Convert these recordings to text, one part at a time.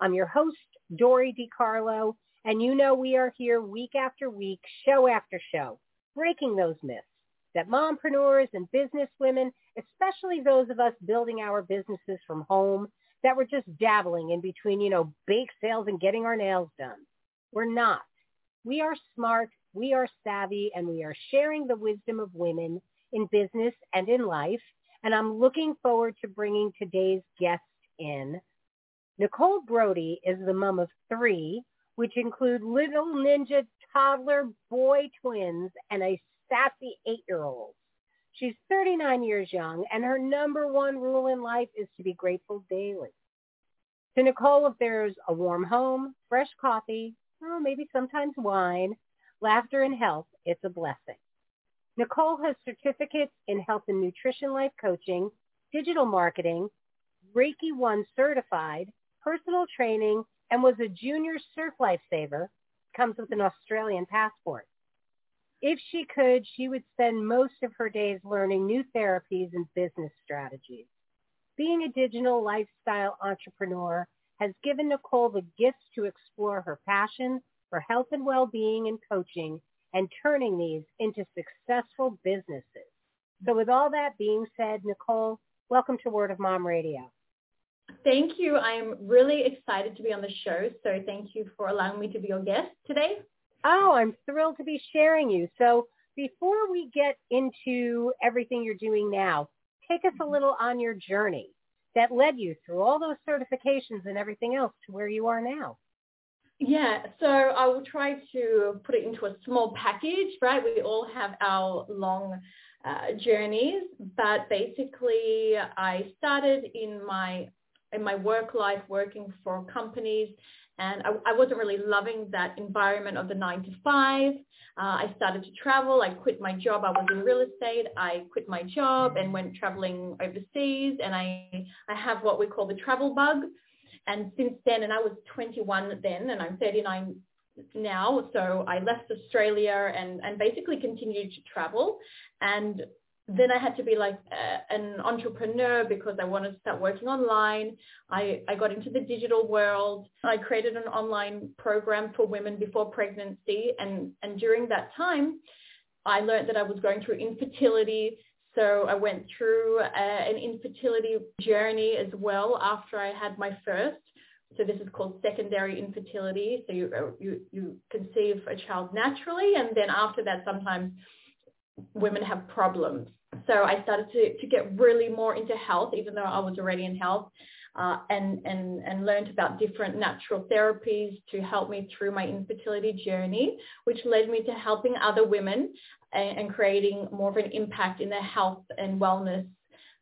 I'm your host, Dory DiCarlo, and you know we are here week after week, show after show, breaking those myths that mompreneurs and business women, especially those of us building our businesses from home, that we're just dabbling in between, you know, bake sales and getting our nails done. We're not. We are smart, we are savvy, and we are sharing the wisdom of women in business and in life and I'm looking forward to bringing today's guest in. Nicole Brodie is the mom of three, which include little ninja toddler boy twins and a sassy eight-year-old. She's 39 years young, and her number one rule in life is to be grateful daily. To Nicole, if there's a warm home, fresh coffee, or maybe sometimes wine, laughter and health, it's a blessing. Nicole has certificates in health and nutrition life coaching, digital marketing, Reiki 1 certified, personal training, and was a junior surf lifesaver, comes with an Australian passport. If she could, she would spend most of her days learning new therapies and business strategies. Being a digital lifestyle entrepreneur has given Nicole the gifts to explore her passion for health and well-being and coaching and turning these into successful businesses. So with all that being said, Nicole, welcome to Word of Mom Radio. Thank you. I'm really excited to be on the show. So thank you for allowing me to be your guest today. Oh, I'm thrilled to be sharing you. So before we get into everything you're doing now, take us a little on your journey that led you through all those certifications and everything else to where you are now. Yeah, so I will try to put it into a small package, right? We all have our long uh, journeys, but basically I started in my in my work life working for companies and I, I wasn't really loving that environment of the nine to five. Uh, I started to travel. I quit my job. I was in real estate. I quit my job and went traveling overseas. And I, I have what we call the travel bug. And since then, and I was 21 then, and I'm 39 now, so I left Australia and, and basically continued to travel. And then I had to be like uh, an entrepreneur because I wanted to start working online. I, I got into the digital world. I created an online program for women before pregnancy. And, and during that time, I learned that I was going through infertility so I went through uh, an infertility journey as well after I had my first. So this is called secondary infertility. So you, uh, you, you conceive a child naturally and then after that sometimes women have problems. So I started to, to get really more into health even though I was already in health uh, and, and, and learned about different natural therapies to help me through my infertility journey, which led me to helping other women and, and creating more of an impact in the health and wellness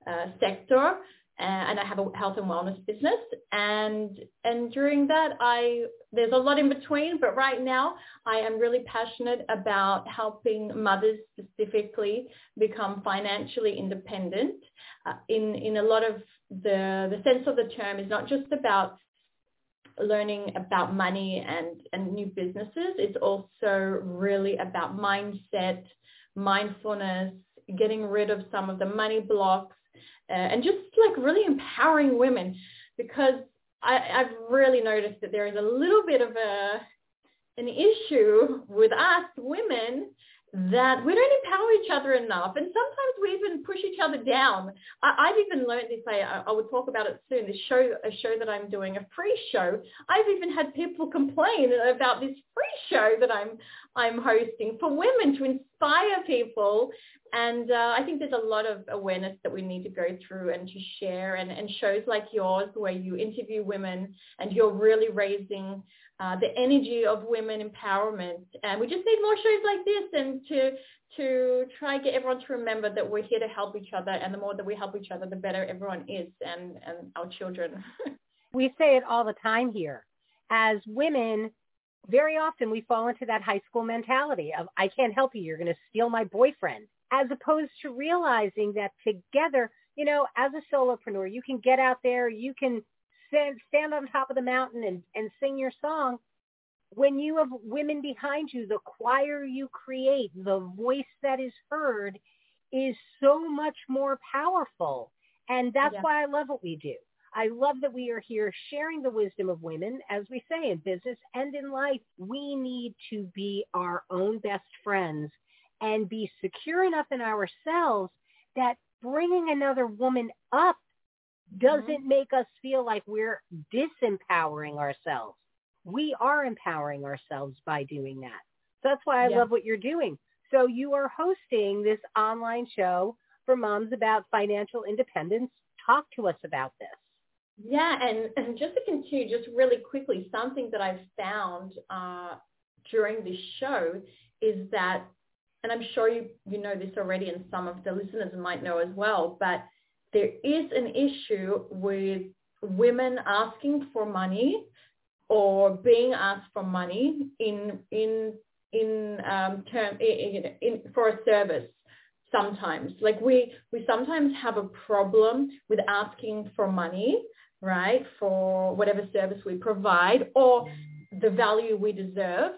uh, sector. Uh, and I have a health and wellness business. And and during that, I there's a lot in between, but right now I am really passionate about helping mothers specifically become financially independent. Uh, in in a lot of the the sense of the term is not just about learning about money and, and new businesses. It's also really about mindset, mindfulness, getting rid of some of the money blocks, uh, and just like really empowering women because I, I've really noticed that there is a little bit of a an issue with us women that we don't empower each other enough and sometimes we even push each other down. I, have even learned this, I, I will talk about it soon, this show, a show that I'm doing, a free show. I've even had people complain about this free show that I'm, I'm hosting for women to inspire people. And uh, I think there's a lot of awareness that we need to go through and to share and, and shows like yours where you interview women and you're really raising uh, the energy of women empowerment. And we just need more shows like this and to to try get everyone to remember that we're here to help each other and the more that we help each other, the better everyone is and, and our children. we say it all the time here. as women, very often we fall into that high school mentality of, I can't help you. You're going to steal my boyfriend as opposed to realizing that together, you know, as a solopreneur, you can get out there, you can stand, stand on top of the mountain and, and sing your song. When you have women behind you, the choir you create, the voice that is heard is so much more powerful. And that's yeah. why I love what we do. I love that we are here sharing the wisdom of women. As we say in business and in life, we need to be our own best friends and be secure enough in ourselves that bringing another woman up doesn't mm-hmm. make us feel like we're disempowering ourselves. We are empowering ourselves by doing that. So that's why I love what you're doing. So you are hosting this online show for moms about financial independence. Talk to us about this. Yeah, and, and just to continue, just really quickly, something that I've found uh, during this show is that and I'm sure you, you know this already and some of the listeners might know as well, but there is an issue with women asking for money or being asked for money in in in um, term in, in, for a service sometimes. Like we we sometimes have a problem with asking for money right for whatever service we provide or the value we deserve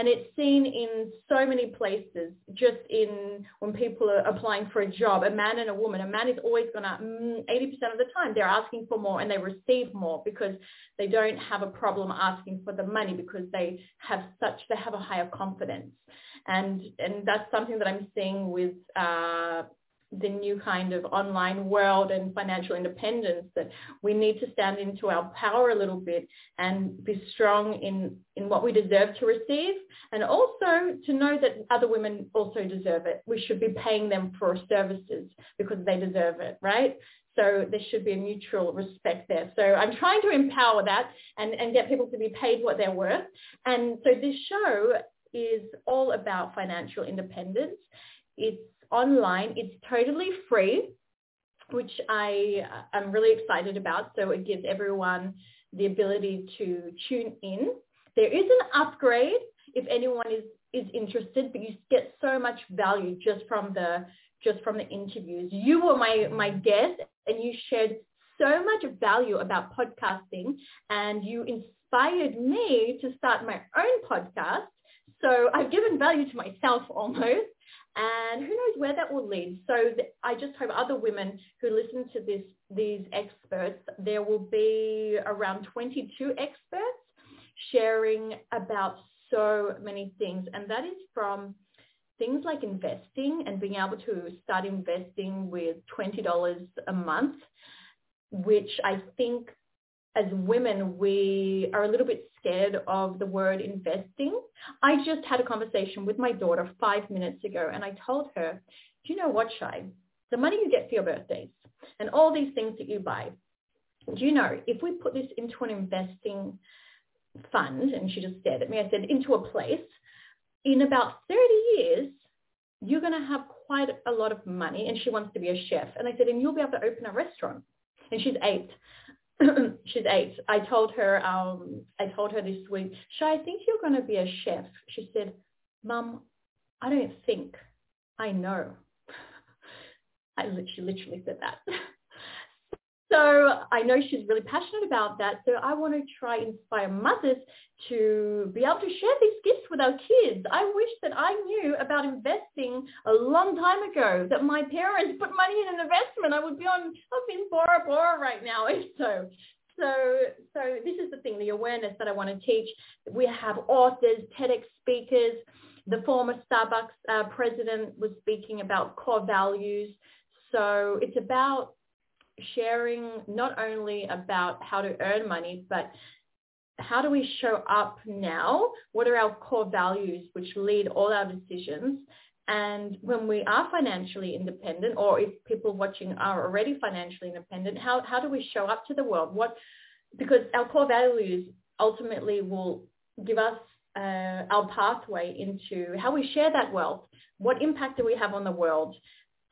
and it's seen in so many places, just in when people are applying for a job, a man and a woman. A man is always going to, 80% of the time, they're asking for more and they receive more because they don't have a problem asking for the money because they have such, they have a higher confidence. And, and that's something that I'm seeing with uh, the new kind of online world and financial independence that we need to stand into our power a little bit and be strong in, in what we deserve to receive and also to know that other women also deserve it. We should be paying them for services because they deserve it, right? So there should be a mutual respect there. So I'm trying to empower that and, and get people to be paid what they're worth. And so this show is all about financial independence. It's online. It's totally free, which I am really excited about. So it gives everyone the ability to tune in. There is an upgrade if anyone is, is interested, but you get so much value just from the just from the interviews. You were my, my guest and you shared so much value about podcasting and you inspired me to start my own podcast. So I've given value to myself almost and who knows where that will lead. So I just hope other women who listen to this, these experts, there will be around 22 experts sharing about so many things. And that is from things like investing and being able to start investing with $20 a month, which I think as women, we are a little bit scared of the word investing. I just had a conversation with my daughter five minutes ago and I told her, do you know what, Shai? The money you get for your birthdays and all these things that you buy, do you know, if we put this into an investing fund, and she just stared at me, I said, into a place, in about 30 years, you're going to have quite a lot of money. And she wants to be a chef. And I said, and you'll be able to open a restaurant. And she's eight. she's eight. I told her, um, I told her this week, Shai, I think you're going to be a chef. She said, Mum, I don't think, I know. I literally, literally said that. so I know she's really passionate about that. So I want to try inspire mothers to be able to share these gifts with our kids. I wish that I knew about investing a long time ago, that my parents put money in an investment. I would be on, I've been Bora Bora right now. So, so, so this is the thing, the awareness that I want to teach. We have authors, TEDx speakers. The former Starbucks uh, president was speaking about core values. So it's about sharing not only about how to earn money, but how do we show up now? What are our core values which lead all our decisions? And when we are financially independent, or if people watching are already financially independent, how, how do we show up to the world? What, because our core values ultimately will give us uh, our pathway into how we share that wealth. What impact do we have on the world?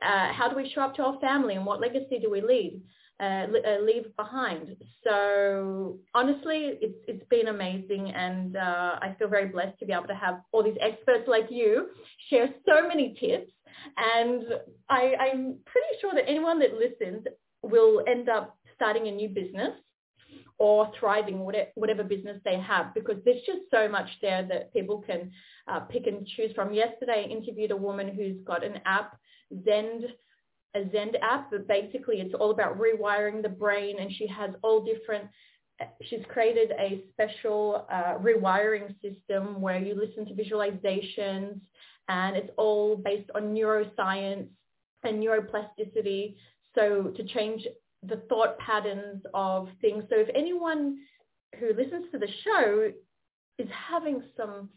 Uh, how do we show up to our family and what legacy do we leave? uh, uh, leave behind. So honestly, it's it's been amazing, and uh, I feel very blessed to be able to have all these experts like you share so many tips. And I, I'm pretty sure that anyone that listens will end up starting a new business or thriving whatever business they have because there's just so much there that people can uh, pick and choose from. Yesterday I interviewed a woman who's got an app, Zend, a Zend app, but basically it's all about rewiring the brain and she has all different she's created a special uh, rewiring system where you listen to visualizations and it's all based on neuroscience and neuroplasticity. So to change the thought patterns of things. So if anyone who listens to the show is having some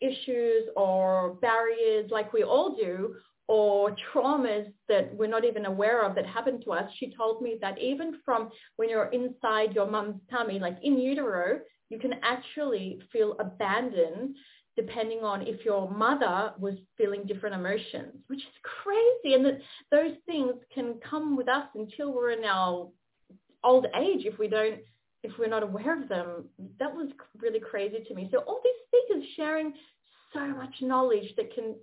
issues or barriers like we all do, or traumas that we're not even aware of that happened to us, she told me that even from when you're inside your mum's tummy, like in utero, you can actually feel abandoned depending on if your mother was feeling different emotions, which is crazy. And that those things can come with us until we're in our old age if we don't, if we're not aware of them. That was really crazy to me. So all these speakers sharing so much knowledge that can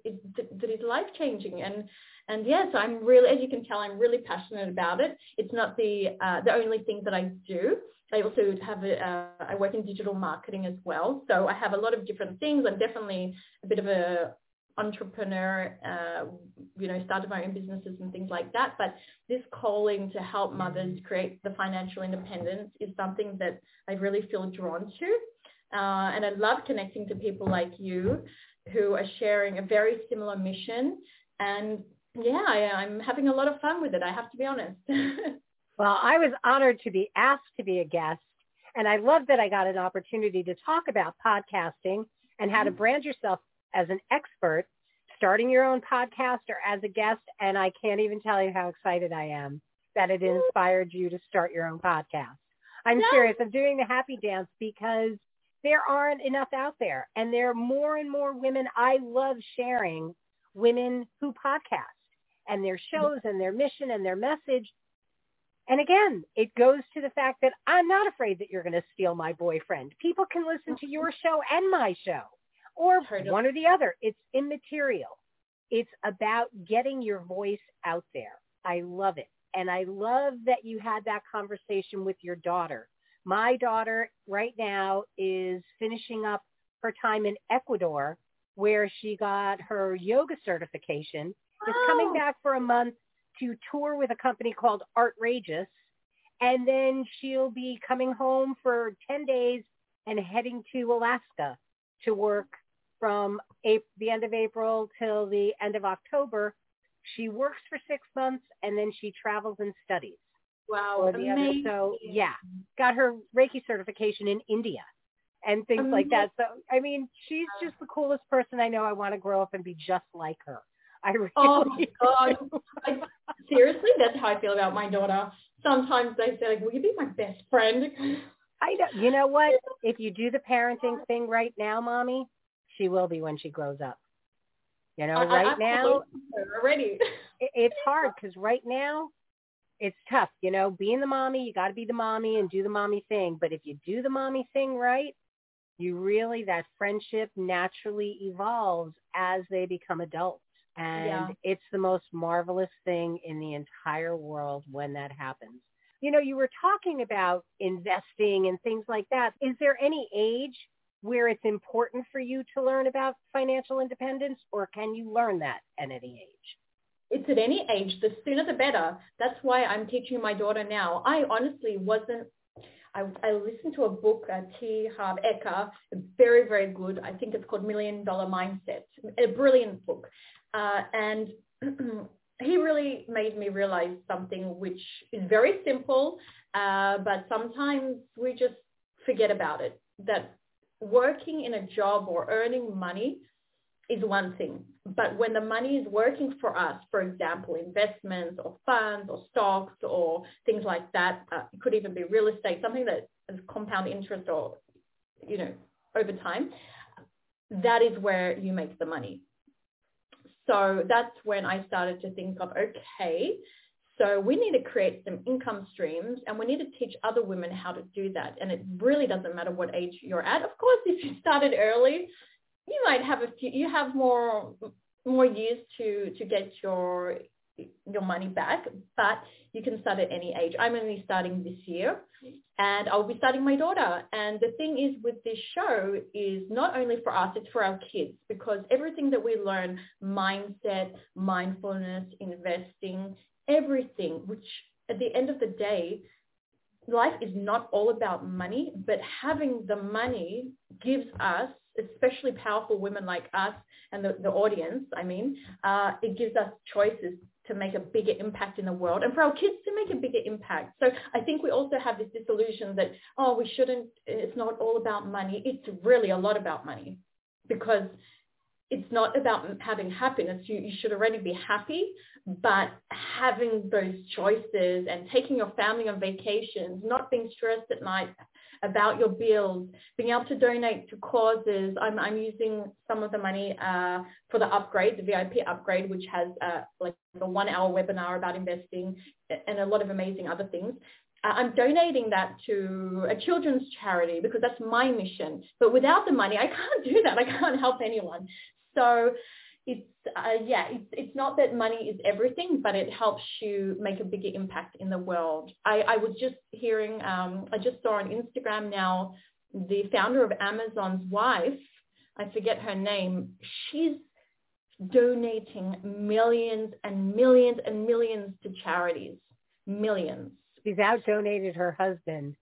that is life changing and and yes i'm really as you can tell i'm really passionate about it it's not the uh, the only thing that i do I also have a, uh, I work in digital marketing as well. So I have a lot of different things. I'm definitely a bit of a entrepreneur, uh, you know, started my own businesses and things like that. But this calling to help mothers create the financial independence is something that I really feel drawn to. Uh, and I love connecting to people like you who are sharing a very similar mission. And yeah, I, I'm having a lot of fun with it. I have to be honest. Well, I was honored to be asked to be a guest, and I love that I got an opportunity to talk about podcasting and how to mm-hmm. brand yourself as an expert, starting your own podcast or as a guest. And I can't even tell you how excited I am that it inspired you to start your own podcast. I'm no. serious. I'm doing the happy dance because there aren't enough out there. And there are more and more women. I love sharing women who podcast and their shows and their mission and their message and again, it goes to the fact that I'm not afraid that you're going to steal my boyfriend. People can listen to your show and my show or one or the other. It's immaterial. It's about getting your voice out there. I love it. And I love that you had that conversation with your daughter. My daughter right now is finishing up her time in Ecuador where she got her yoga certification, is coming oh. back for a month to tour with a company called Artrageous. And then she'll be coming home for 10 days and heading to Alaska to work from April, the end of April till the end of October. She works for six months and then she travels and studies. Wow. the other, so yeah, got her Reiki certification in India and things amazing. like that. So, I mean, she's just the coolest person I know. I want to grow up and be just like her. I really oh my god! I, seriously, that's how I feel about my daughter. Sometimes they say, like, "Will you be my best friend?" I know. You know what? If you do the parenting thing right now, mommy, she will be when she grows up. You know, right I, now, already, it, it's hard because right now, it's tough. You know, being the mommy, you got to be the mommy and do the mommy thing. But if you do the mommy thing right, you really that friendship naturally evolves as they become adults. And yeah. it's the most marvelous thing in the entire world when that happens. You know, you were talking about investing and things like that. Is there any age where it's important for you to learn about financial independence or can you learn that at any age? It's at any age. The sooner the better. That's why I'm teaching my daughter now. I honestly wasn't I, I, listened to a book, uh, T. Harv Eker, very, very good. I think it's called Million Dollar Mindset, a brilliant book. Uh, and he really made me realize something which is very simple, uh, but sometimes we just forget about it. That working in a job or earning money is one thing. But when the money is working for us, for example, investments or funds or stocks or things like that, uh, it could even be real estate, something that is compound interest or, you know, over time, that is where you make the money. So that's when I started to think of, okay, So we need to create some income streams and we need to teach other women how to do that. And it really doesn't matter what age you're at. Of course, if you started early, you might have a few, you have more, more years to, to get your, your money back, but you can start at any age. I'm only starting this year and I'll be starting my daughter. And the thing is with this show is not only for us, it's for our kids because everything that we learn, mindset, mindfulness, investing, everything, which at the end of the day, life is not all about money, but having the money gives us, especially powerful women like us and the, the audience, I mean, uh, it gives us choices to make a bigger impact in the world and for our kids to make a bigger impact. So I think we also have this disillusion that, oh, we shouldn't, it's not all about money. It's really a lot about money because it's not about having happiness. You, you should already be happy, but having those choices and taking your family on vacations, not being stressed at night about your bills, being able to donate to causes. I'm, I'm using some of the money uh, for the upgrade, the VIP upgrade, which has uh, like a one hour webinar about investing and a lot of amazing other things. Uh, I'm donating that to a children's charity because that's my mission. But without the money, I can't do that. I can't help anyone. So it's uh, yeah, it's it's not that money is everything, but it helps you make a bigger impact in the world. I, I was just hearing, um, I just saw on Instagram now, the founder of Amazon's wife, I forget her name, she's donating millions and millions and millions to charities, millions. She's out donated her husband.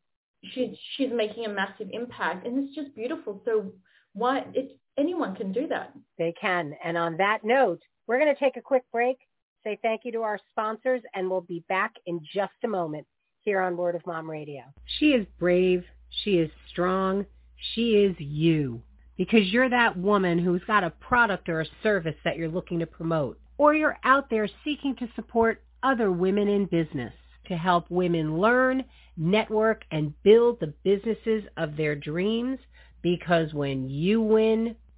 She's she's making a massive impact, and it's just beautiful. So why it's anyone can do that. They can. And on that note, we're going to take a quick break, say thank you to our sponsors, and we'll be back in just a moment here on Word of Mom Radio. She is brave. She is strong. She is you. Because you're that woman who's got a product or a service that you're looking to promote. Or you're out there seeking to support other women in business to help women learn, network, and build the businesses of their dreams. Because when you win,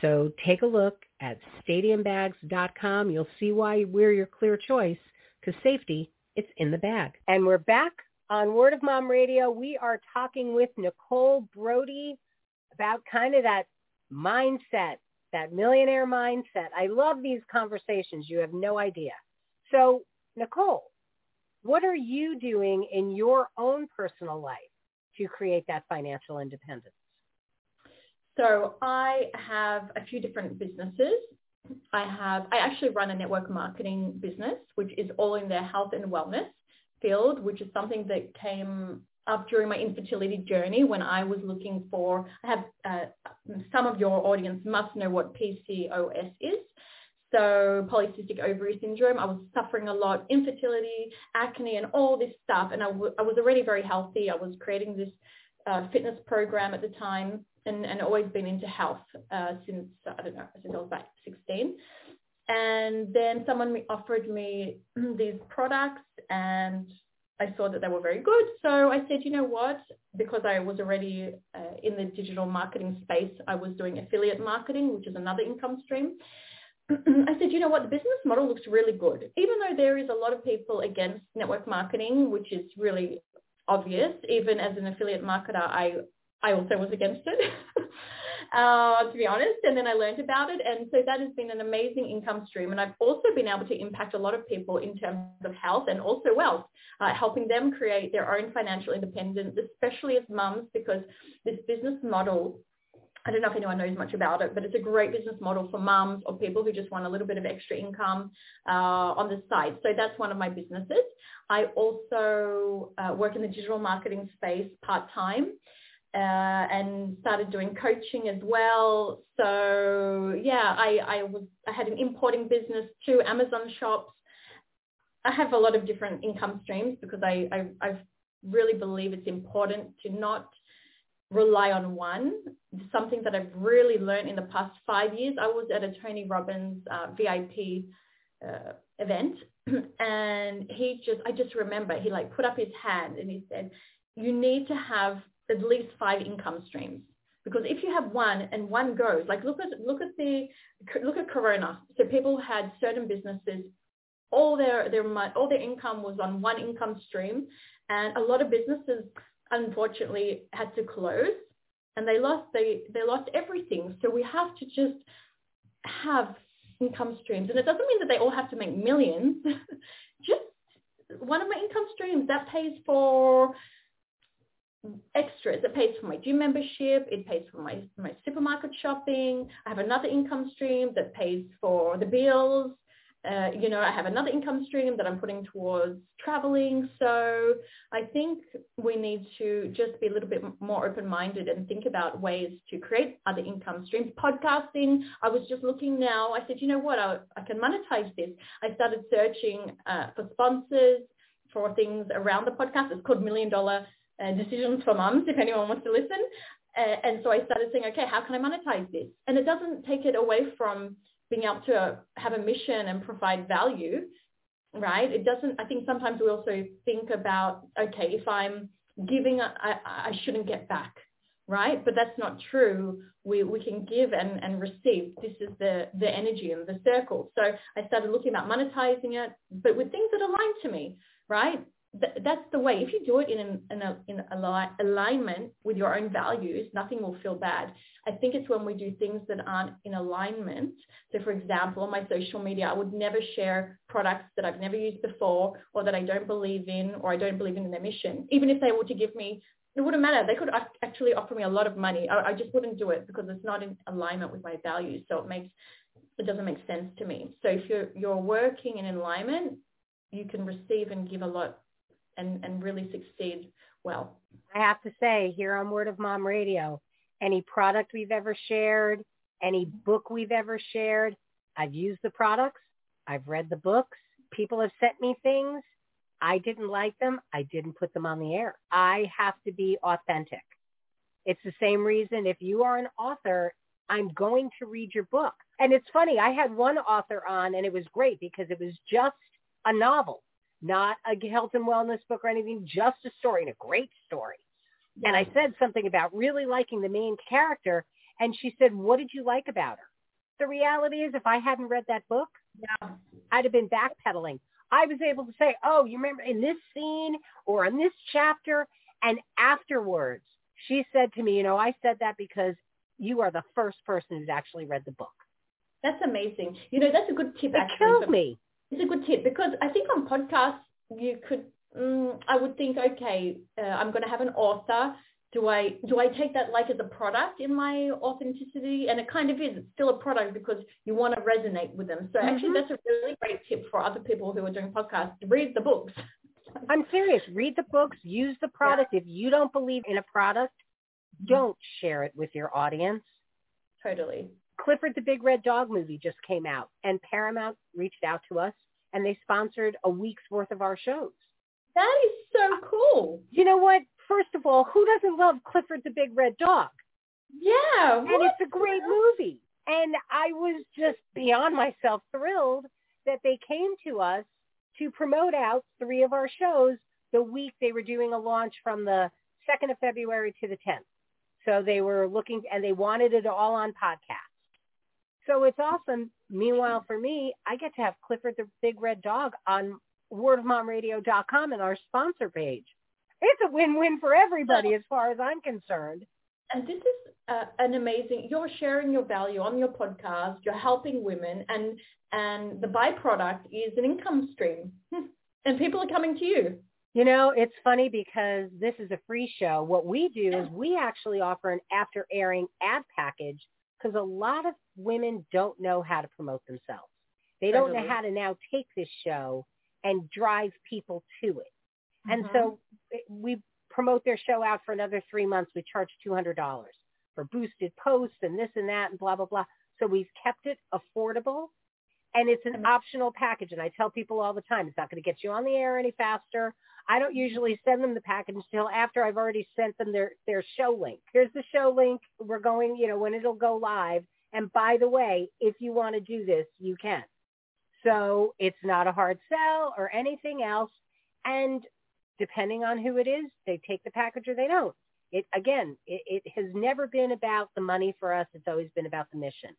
So take a look at stadiumbags.com. You'll see why we're your clear choice because safety, it's in the bag. And we're back on Word of Mom Radio. We are talking with Nicole Brodie about kind of that mindset, that millionaire mindset. I love these conversations. You have no idea. So Nicole, what are you doing in your own personal life to create that financial independence? So I have a few different businesses. I have, I actually run a network marketing business, which is all in the health and wellness field, which is something that came up during my infertility journey when I was looking for, I have, uh, some of your audience must know what PCOS is. So polycystic ovary syndrome, I was suffering a lot, infertility, acne, and all this stuff. And I, w- I was already very healthy. I was creating this uh, fitness program at the time and, and always been into health uh, since, I don't know, since I was about 16. And then someone offered me these products and I saw that they were very good. So I said, you know what? Because I was already uh, in the digital marketing space, I was doing affiliate marketing, which is another income stream. I said, you know what, the business model looks really good. Even though there is a lot of people against network marketing, which is really obvious, even as an affiliate marketer, I, I also was against it. uh, to be honest. And then I learned about it. And so that has been an amazing income stream. And I've also been able to impact a lot of people in terms of health and also wealth, uh, helping them create their own financial independence, especially as mums, because this business model I don't know if anyone knows much about it, but it's a great business model for mums or people who just want a little bit of extra income uh, on the side. So that's one of my businesses. I also uh, work in the digital marketing space part-time uh, and started doing coaching as well. So yeah, I, I was I had an importing business too, Amazon shops. I have a lot of different income streams because I, I, I really believe it's important to not rely on one. Something that I've really learned in the past five years. I was at a Tony Robbins uh, VIP uh, event and he just, I just remember he like put up his hand and he said, you need to have at least five income streams. Because if you have one and one goes, like look at look at the look at Corona. So people had certain businesses, all their their all their income was on one income stream, and a lot of businesses unfortunately had to close, and they lost they they lost everything. So we have to just have income streams, and it doesn't mean that they all have to make millions. just one of my income streams that pays for extras. It pays for my gym membership. It pays for my, my supermarket shopping. I have another income stream that pays for the bills. Uh, you know, I have another income stream that I'm putting towards traveling. So I think we need to just be a little bit more open-minded and think about ways to create other income streams. Podcasting, I was just looking now. I said, you know what, I, I can monetize this. I started searching uh, for sponsors for things around the podcast. It's called Million Dollar uh, decisions for mums if anyone wants to listen. Uh, and so I started saying, okay, how can I monetize this? And it doesn't take it away from being able to have a mission and provide value, right? It doesn't, I think sometimes we also think about, okay, if I'm giving, I, I shouldn't get back, right? But that's not true. We, we can give and, and receive. This is the, the energy and the circle. So I started looking at monetizing it, but with things that align to me, right? Th- that's the way. If you do it in an, in, a, in alignment with your own values, nothing will feel bad. I think it's when we do things that aren't in alignment. So for example, on my social media, I would never share products that I've never used before or that I don't believe in or I don't believe in their mission. Even if they were to give me, it wouldn't matter. They could actually offer me a lot of money. I, I just wouldn't do it because it's not in alignment with my values. So it makes, it doesn't make sense to me. So if you're, you're working in alignment, you can receive and give a lot and, and really succeed well. I have to say here on Word of Mom Radio, any product we've ever shared, any book we've ever shared, I've used the products. I've read the books. People have sent me things. I didn't like them. I didn't put them on the air. I have to be authentic. It's the same reason if you are an author, I'm going to read your book. And it's funny, I had one author on and it was great because it was just a novel not a health and wellness book or anything, just a story and a great story. And I said something about really liking the main character. And she said, what did you like about her? The reality is if I hadn't read that book, yeah. I'd have been backpedaling. I was able to say, oh, you remember in this scene or in this chapter? And afterwards, she said to me, you know, I said that because you are the first person who's actually read the book. That's amazing. You know, that's a good tip. It actually, killed me. It's a good tip because I think on podcasts you could. Um, I would think, okay, uh, I'm going to have an author. Do I do I take that like as a product in my authenticity? And it kind of is. It's still a product because you want to resonate with them. So mm-hmm. actually, that's a really great tip for other people who are doing podcasts. Read the books. I'm serious. Read the books. Use the product. Yeah. If you don't believe in a product, mm-hmm. don't share it with your audience. Totally. Clifford the Big Red Dog movie just came out and Paramount reached out to us and they sponsored a week's worth of our shows. That is so cool. You know what? First of all, who doesn't love Clifford the Big Red Dog? Yeah. And it's a great movie. And I was just beyond myself thrilled that they came to us to promote out three of our shows the week they were doing a launch from the 2nd of February to the 10th. So they were looking and they wanted it all on podcast. So it's awesome. Meanwhile, for me, I get to have Clifford the Big Red Dog on wordofmomradio.com and our sponsor page. It's a win-win for everybody as far as I'm concerned. And this is uh, an amazing, you're sharing your value on your podcast, you're helping women and, and the byproduct is an income stream and people are coming to you. You know, it's funny because this is a free show. What we do is we actually offer an after airing ad package because a lot of women don't know how to promote themselves. They don't know how to now take this show and drive people to it. Mm-hmm. And so we promote their show out for another three months. We charge $200 for boosted posts and this and that and blah, blah, blah. So we've kept it affordable and it's an mm-hmm. optional package. And I tell people all the time, it's not going to get you on the air any faster. I don't mm-hmm. usually send them the package until after I've already sent them their, their show link. Here's the show link. We're going, you know, when it'll go live. And by the way, if you want to do this, you can. So it's not a hard sell or anything else. And depending on who it is, they take the package or they don't. It again, it, it has never been about the money for us. It's always been about the mission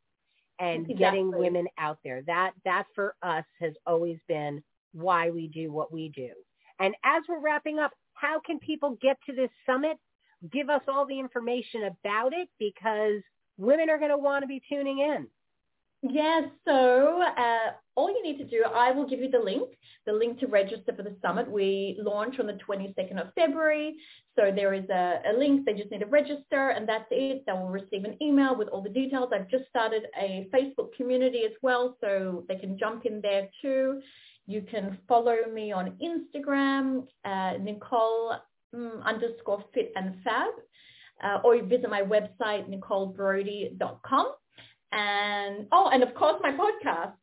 and exactly. getting women out there. That that for us has always been why we do what we do. And as we're wrapping up, how can people get to this summit? Give us all the information about it because women are going to want to be tuning in. Yes, so uh, all you need to do, I will give you the link, the link to register for the summit. We launch on the 22nd of February. So there is a, a, link. They just need to register and that's it. They will receive an email with all the details. I've just started a Facebook community as well, so they can jump in there too. You can follow me on Instagram, uh, Nicole um, underscore fit and fab, uh, or you visit my website, nicolebrodie.com. And, oh, and of course my podcast,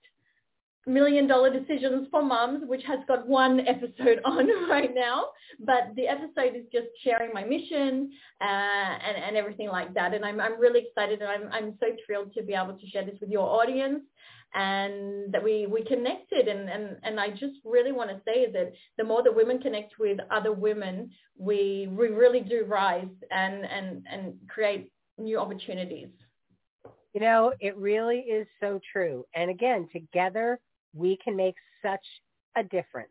Million Dollar Decisions for Moms, which has got one episode on right now. But the episode is just sharing my mission uh, and, and everything like that. And I'm, I'm really excited and I'm, I'm so thrilled to be able to share this with your audience and that we, we connected. And, and, and I just really want to say that the more that women connect with other women, we, we really do rise and, and, and create new opportunities. You know, it really is so true. And again, together we can make such a difference.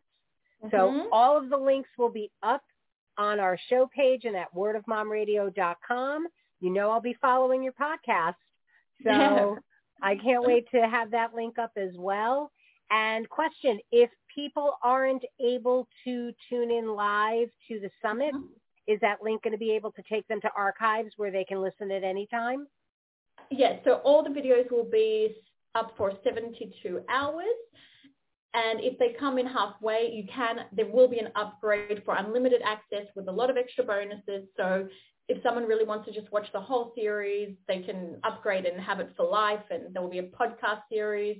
Mm-hmm. So all of the links will be up on our show page and at wordofmomradio.com. You know I'll be following your podcast. So I can't wait to have that link up as well. And question, if people aren't able to tune in live to the summit, mm-hmm. is that link going to be able to take them to archives where they can listen at any time? Yes, so all the videos will be up for 72 hours. And if they come in halfway, you can, there will be an upgrade for unlimited access with a lot of extra bonuses. So if someone really wants to just watch the whole series, they can upgrade and have it for life. And there will be a podcast series,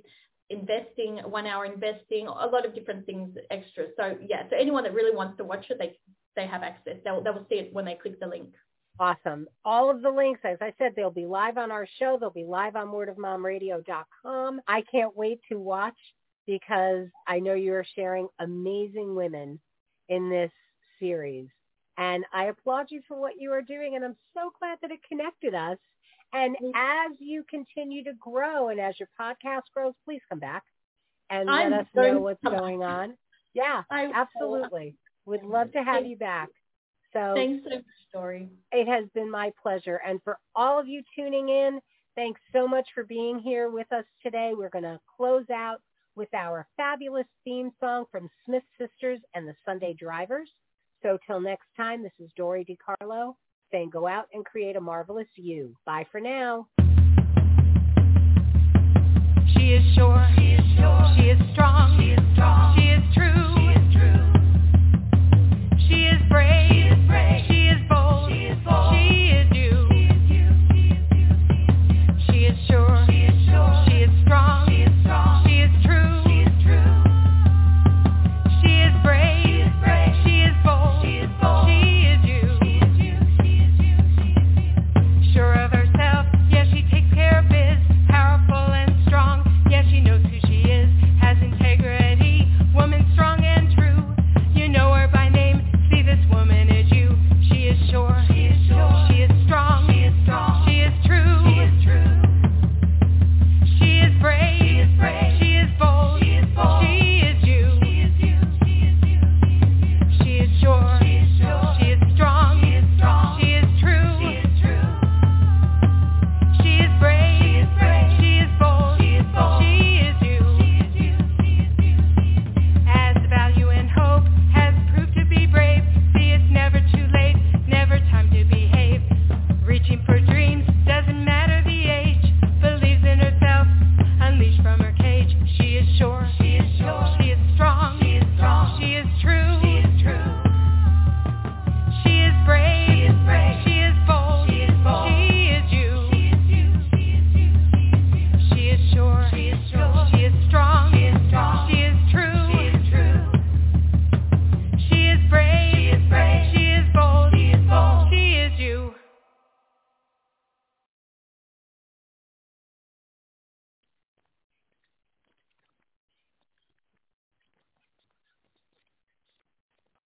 investing, one hour investing, a lot of different things extra. So yeah, so anyone that really wants to watch it, they, they have access. They'll, they will see it when they click the link. Awesome. All of the links, as I said, they'll be live on our show. They'll be live on wordofmomradio.com. I can't wait to watch because I know you're sharing amazing women in this series. And I applaud you for what you are doing. And I'm so glad that it connected us. And as you continue to grow and as your podcast grows, please come back and I'm let us know what's going on. Yeah, I absolutely. Would love to have you back. So thanks so much, Dory. It has been my pleasure. And for all of you tuning in, thanks so much for being here with us today. We're going to close out with our fabulous theme song from Smith Sisters and the Sunday Drivers. So till next time, this is Dory DiCarlo saying go out and create a marvelous you. Bye for now. She is sure. She is sure. She is strong. She is strong. She is true.